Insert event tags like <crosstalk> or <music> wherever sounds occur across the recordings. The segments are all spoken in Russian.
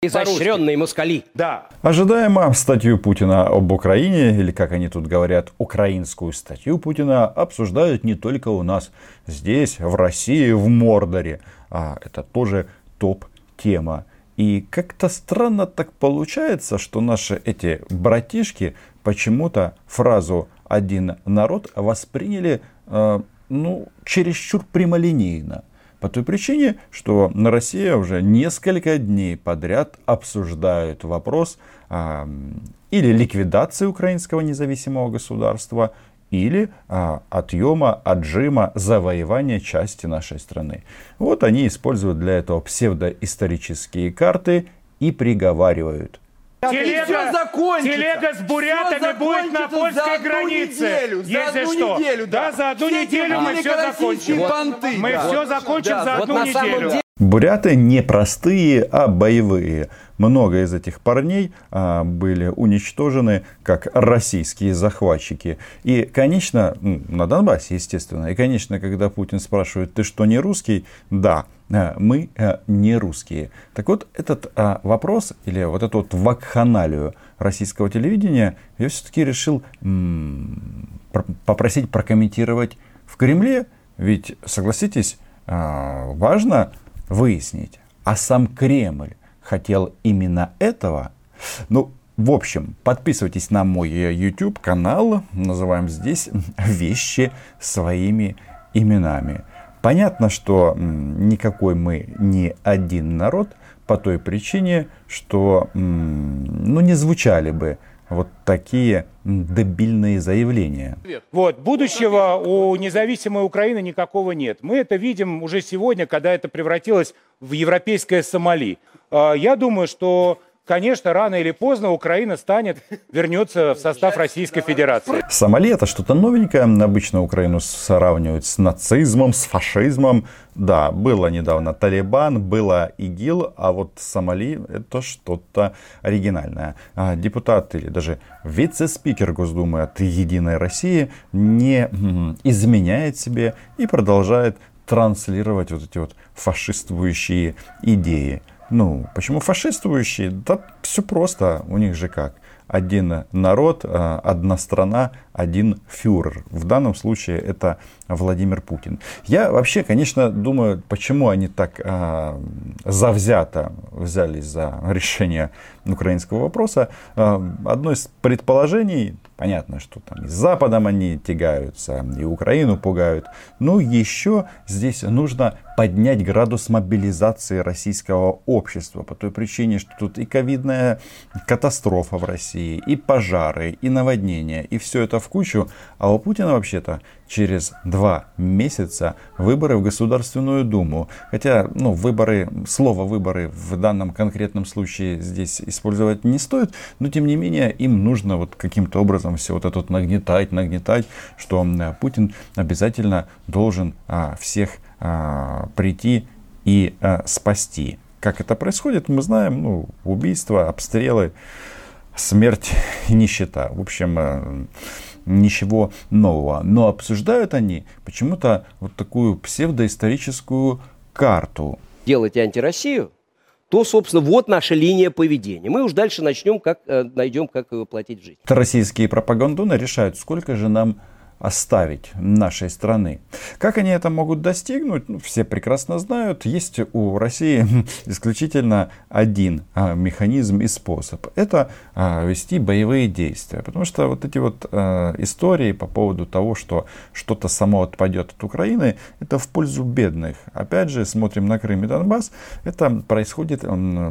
Изощренные москали. Да. Ожидаемо статью Путина об Украине, или как они тут говорят, украинскую статью Путина, обсуждают не только у нас. Здесь, в России, в Мордоре. А это тоже топ-тема. И как-то странно так получается, что наши эти братишки почему-то фразу «один народ» восприняли э, ну, чересчур прямолинейно. По той причине, что на России уже несколько дней подряд обсуждают вопрос а, или ликвидации украинского независимого государства, или а, отъема, отжима, завоевания части нашей страны. Вот они используют для этого псевдоисторические карты и приговаривают – Телега, телега с бурятами будет на польской границе. Неделю, если что. Неделю, да. да, за одну все неделю мы все закончим. Понты, мы да. все закончим да, за вот одну неделю. Буряты не простые, а боевые. Много из этих парней а, были уничтожены как российские захватчики. И, конечно, на Донбассе, естественно. И, конечно, когда Путин спрашивает, ты что, не русский? Да, а, мы а, не русские. Так вот, этот а, вопрос, или вот эту вот вакханалию российского телевидения, я все-таки решил м- попросить прокомментировать в Кремле. Ведь, согласитесь, важно выяснить, а сам Кремль хотел именно этого. Ну, в общем, подписывайтесь на мой YouTube канал, называем здесь <laughs> вещи своими именами. Понятно, что никакой мы не один народ по той причине, что ну, не звучали бы вот такие дебильные заявления. Вот, будущего у независимой Украины никакого нет. Мы это видим уже сегодня, когда это превратилось в европейское Сомали. А, я думаю, что конечно, рано или поздно Украина станет, вернется в состав Российской Федерации. Сомали это что-то новенькое. Обычно Украину сравнивают с нацизмом, с фашизмом. Да, было недавно Талибан, было ИГИЛ, а вот Сомали это что-то оригинальное. А депутат или даже вице-спикер Госдумы от Единой России не изменяет себе и продолжает транслировать вот эти вот фашистующие идеи. Ну, почему фашистующие? Да все просто, у них же как. Один народ, э, одна страна, один фюрер. В данном случае это Владимир Путин. Я вообще, конечно, думаю, почему они так а, завзято взялись за решение украинского вопроса. А, одно из предположений, понятно, что там и с Западом они тягаются, и Украину пугают. Но еще здесь нужно поднять градус мобилизации российского общества по той причине, что тут и ковидная катастрофа в России, и пожары, и наводнения, и все это в кучу. А у Путина вообще-то через два месяца выборы в Государственную Думу. Хотя, ну, выборы, слово выборы в данном конкретном случае здесь использовать не стоит, но тем не менее им нужно вот каким-то образом все вот это вот нагнетать, нагнетать, что Путин обязательно должен а, всех прийти и а, спасти. Как это происходит, мы знаем, ну, убийства, обстрелы, смерть и нищета. В общем, а, ничего нового. Но обсуждают они почему-то вот такую псевдоисторическую карту. Делать антироссию, то, собственно, вот наша линия поведения. Мы уж дальше начнем, как, э, найдем, как ее воплотить в жизнь. Российские пропагандоны решают, сколько же нам оставить нашей страны. Как они это могут достигнуть, ну, все прекрасно знают. Есть у России <laughs> исключительно один а, механизм и способ. Это а, вести боевые действия. Потому что вот эти вот а, истории по поводу того, что что-то само отпадет от Украины, это в пользу бедных. Опять же, смотрим на Крым и Донбасс, это происходит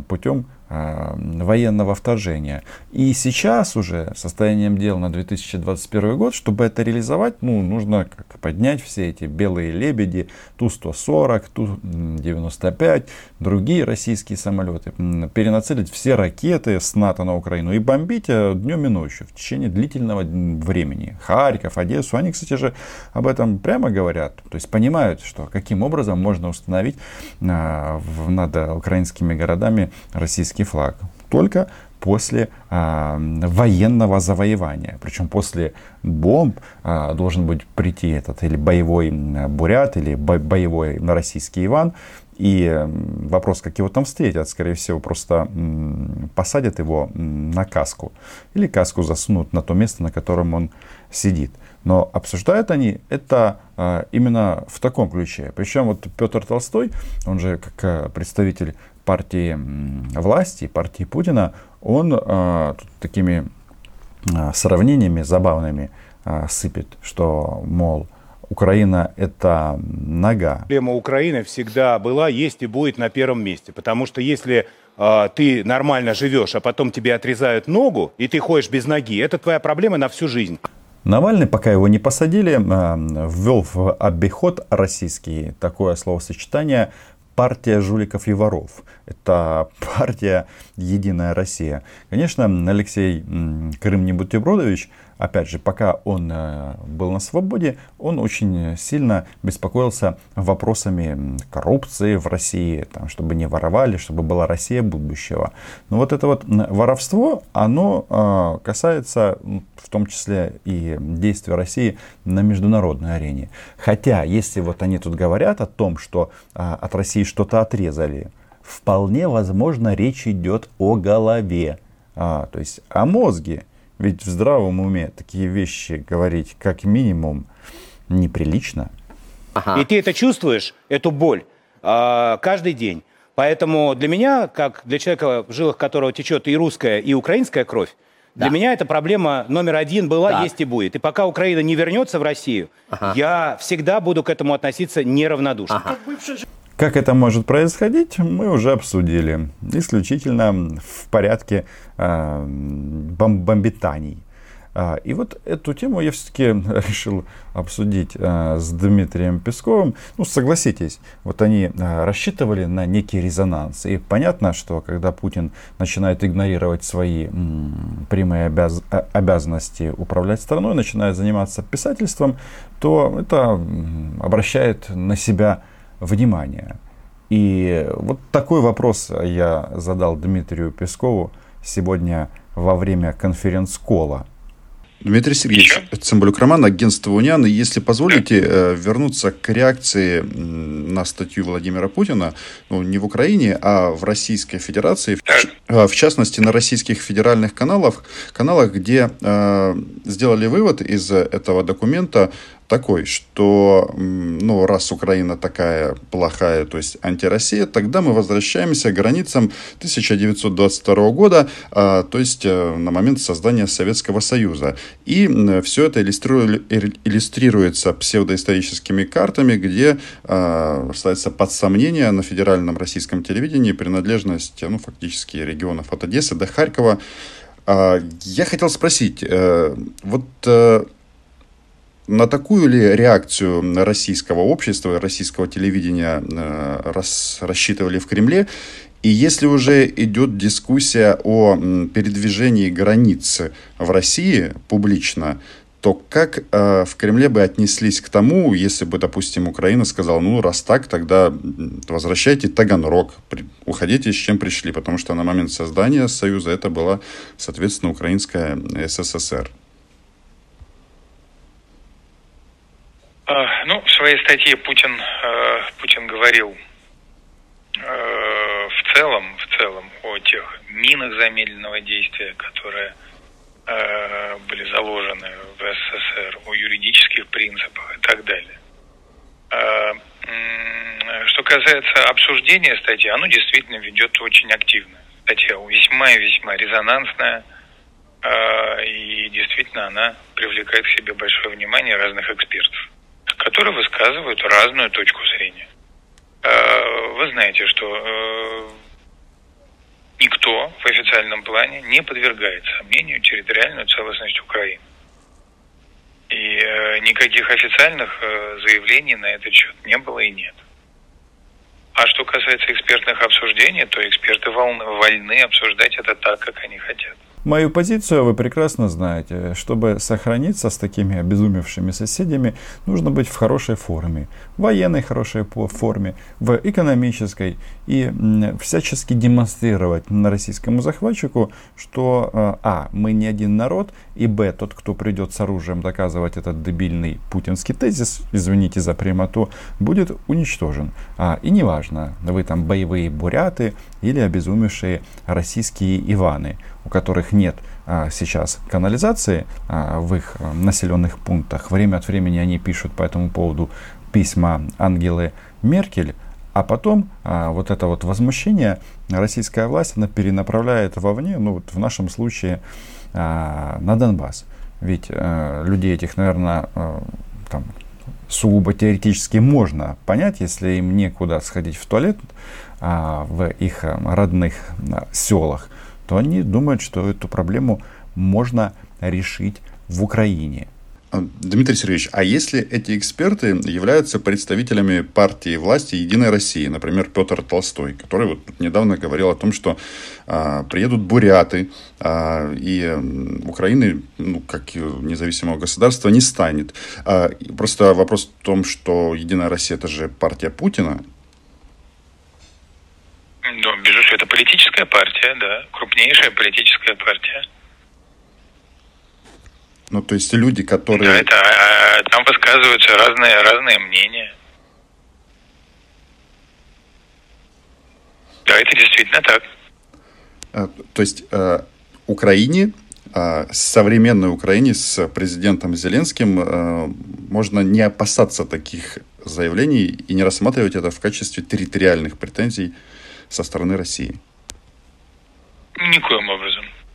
путем военного вторжения. И сейчас уже состоянием дел на 2021 год, чтобы это реализовать, ну, нужно как поднять все эти белые лебеди, Ту-140, Ту-95, другие российские самолеты, перенацелить все ракеты с НАТО на Украину и бомбить э, днем и ночью в течение длительного времени. Харьков, Одессу, они, кстати же, об этом прямо говорят. То есть понимают, что каким образом можно установить э, над украинскими городами российские российский флаг. Только после а, военного завоевания. Причем после бомб а, должен быть прийти этот или боевой бурят, или боевой российский Иван. И вопрос, как его там встретят, скорее всего, просто посадят его на каску. Или каску засунут на то место, на котором он сидит. Но обсуждают они это а, именно в таком ключе. Причем вот Петр Толстой, он же как а, представитель партии власти, партии Путина, он а, такими а, сравнениями забавными а, сыпет, что, мол, Украина – это нога. Проблема Украины всегда была, есть и будет на первом месте. Потому что если э, ты нормально живешь, а потом тебе отрезают ногу, и ты ходишь без ноги, это твоя проблема на всю жизнь. Навальный, пока его не посадили, ввел в обиход российский такое словосочетание партия жуликов и воров. Это <laughs> партия «Единая Россия». Конечно, Алексей Крым не Бутербродович – опять же, пока он э, был на свободе, он очень сильно беспокоился вопросами коррупции в России, там, чтобы не воровали, чтобы была Россия будущего. Но вот это вот воровство, оно э, касается в том числе и действий России на международной арене. Хотя, если вот они тут говорят о том, что э, от России что-то отрезали, вполне возможно речь идет о голове, а, то есть о мозге. Ведь в здравом уме такие вещи говорить как минимум неприлично. Ага. И ты это чувствуешь, эту боль, а, каждый день. Поэтому для меня, как для человека, в жилах которого течет и русская, и украинская кровь, да. Для меня эта проблема номер один была, так. есть и будет. И пока Украина не вернется в Россию, ага. я всегда буду к этому относиться неравнодушно. Ага. Как это может происходить, мы уже обсудили. Исключительно в порядке э, бом бомбитаний. А, и вот эту тему я все-таки <laughs> решил обсудить э, с Дмитрием Песковым. Ну, согласитесь, вот они рассчитывали на некий резонанс. И понятно, что когда Путин начинает игнорировать свои прямые обяз обязанности управлять страной, начинает заниматься писательством, то это обращает на себя внимания. И вот такой вопрос я задал Дмитрию Пескову сегодня во время конференц-кола. Дмитрий Сергеевич, Цымбалюк Роман, агентство Униан. И если позволите э, вернуться к реакции на статью Владимира Путина, ну, не в Украине, а в Российской Федерации, в, э, в частности, на российских федеральных каналах, каналах, где э, сделали вывод из этого документа такой, что ну, раз Украина такая плохая, то есть антироссия, тогда мы возвращаемся к границам 1922 года, а, то есть э, на момент создания Советского Союза. И все это иллюстрируется псевдоисторическими картами, где а, ставится под сомнение на федеральном российском телевидении принадлежность ну, фактически регионов от Одессы до Харькова. А, я хотел спросить, э, вот э, на такую ли реакцию российского общества, российского телевидения э, рас, рассчитывали в Кремле? И если уже идет дискуссия о передвижении границы в России публично, то как э, в Кремле бы отнеслись к тому, если бы, допустим, Украина сказала, ну, раз так, тогда возвращайте Таганрог, при, уходите, с чем пришли, потому что на момент создания Союза это была, соответственно, Украинская СССР. Ну, в своей статье Путин, э, Путин говорил э, в целом, в целом о тех минах замедленного действия, которые э, были заложены в СССР, о юридических принципах и так далее. Что касается обсуждения статьи, оно действительно ведет очень активно. Статья весьма и весьма резонансная, и действительно она привлекает к себе большое внимание разных экспертов которые высказывают разную точку зрения. Э, вы знаете, что э, никто в официальном плане не подвергает сомнению территориальную целостность Украины. И э, никаких официальных заявлений на этот счет не было и нет. А что касается экспертных обсуждений, то эксперты вольны обсуждать это так, как они хотят. Мою позицию вы прекрасно знаете. Чтобы сохраниться с такими обезумевшими соседями, нужно быть в хорошей форме. В военной хорошей форме, в экономической. И всячески демонстрировать на российскому захватчику, что э, а, мы не один народ, и б, тот, кто придет с оружием доказывать этот дебильный путинский тезис, извините за прямоту, будет уничтожен. А, и неважно, вы там боевые буряты или обезумевшие российские Иваны у которых нет а, сейчас канализации а, в их а, населенных пунктах. Время от времени они пишут по этому поводу письма Ангелы Меркель, а потом а, вот это вот возмущение российская власть она перенаправляет вовне, ну вот в нашем случае а, на Донбасс. Ведь а, людей этих, наверное, а, там, сугубо теоретически можно понять, если им некуда сходить в туалет а, в их родных а, селах то они думают, что эту проблему можно решить в Украине. А, Дмитрий Сергеевич, а если эти эксперты являются представителями партии власти «Единая Россия», например, Петр Толстой, который вот недавно говорил о том, что а, приедут буряты, а, и Украины, ну, как независимого государства, не станет. А, просто вопрос в том, что «Единая Россия» — это же партия Путина, ну, безусловно, это политическая партия, да, крупнейшая политическая партия. Ну, то есть люди, которые... Да, это, а, там высказываются разные, разные мнения. Да, это действительно так. А, то есть э, Украине, э, современной Украине с президентом Зеленским э, можно не опасаться таких заявлений и не рассматривать это в качестве территориальных претензий со стороны России? Никоим образом.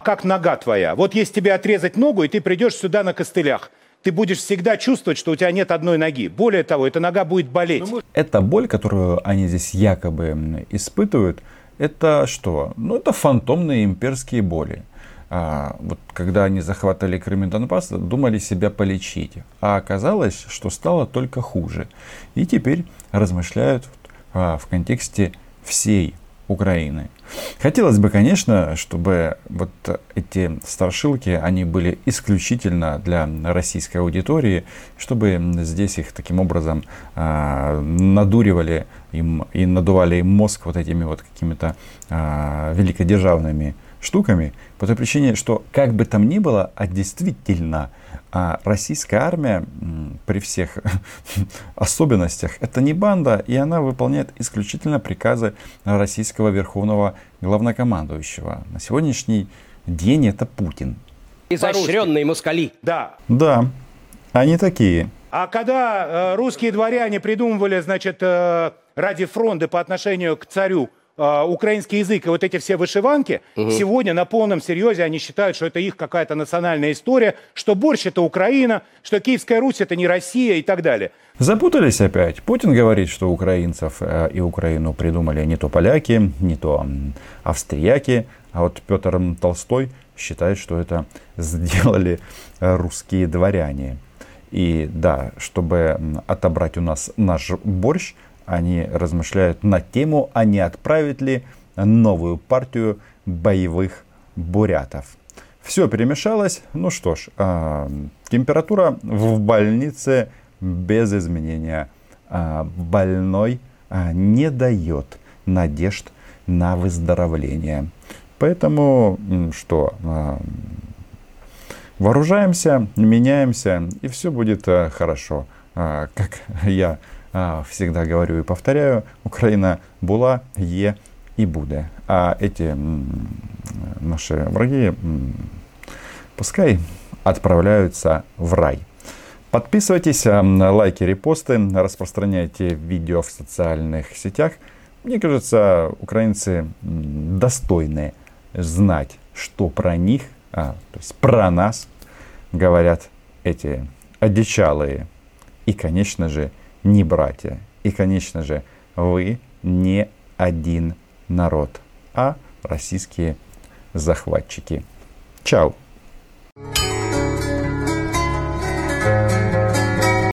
Как нога твоя. Вот если тебе отрезать ногу, и ты придешь сюда на костылях, ты будешь всегда чувствовать, что у тебя нет одной ноги. Более того, эта нога будет болеть. Ну, эта боль, которую они здесь якобы испытывают, это что? Ну, это фантомные имперские боли. А, вот когда они захватывали Крым и Донбасс, думали себя полечить. А оказалось, что стало только хуже. И теперь размышляют а, в контексте всей Украины. Хотелось бы, конечно, чтобы вот эти страшилки, они были исключительно для российской аудитории, чтобы здесь их таким образом э, надуривали им и надували им мозг вот этими вот какими-то э, великодержавными штуками, по той причине, что как бы там ни было, а действительно а российская армия при всех <laughs> особенностях это не банда, и она выполняет исключительно приказы российского верховного главнокомандующего. На сегодняшний день это Путин. Изощренные москали. Да. Да, они такие. А когда э, русские дворяне придумывали, значит, э, ради фронта по отношению к царю э, украинский язык и вот эти все вышиванки, угу. сегодня на полном серьезе они считают, что это их какая-то национальная история, что борщ это Украина, что Киевская Русь это не Россия и так далее. Запутались опять. Путин говорит, что украинцев э, и Украину придумали не то поляки, не то австрияки, а вот Петр Толстой считает, что это сделали э, русские дворяне. И да, чтобы отобрать у нас наш борщ, они размышляют на тему, а не отправить ли новую партию боевых бурятов. Все перемешалось. Ну что ж, э, температура в больнице без изменения. Э, больной э, не дает надежд на выздоровление. Поэтому что? Вооружаемся, меняемся, и все будет хорошо. Как я а, всегда говорю и повторяю, Украина была, е и будет. А эти наши враги пускай отправляются в рай. Подписывайтесь, лайки, репосты, распространяйте видео в социальных сетях. Мне кажется, украинцы достойны знать, что про них, а, то есть про нас говорят эти одичалые и, конечно же, не братья. И, конечно же, вы не один народ, а российские захватчики. Чао!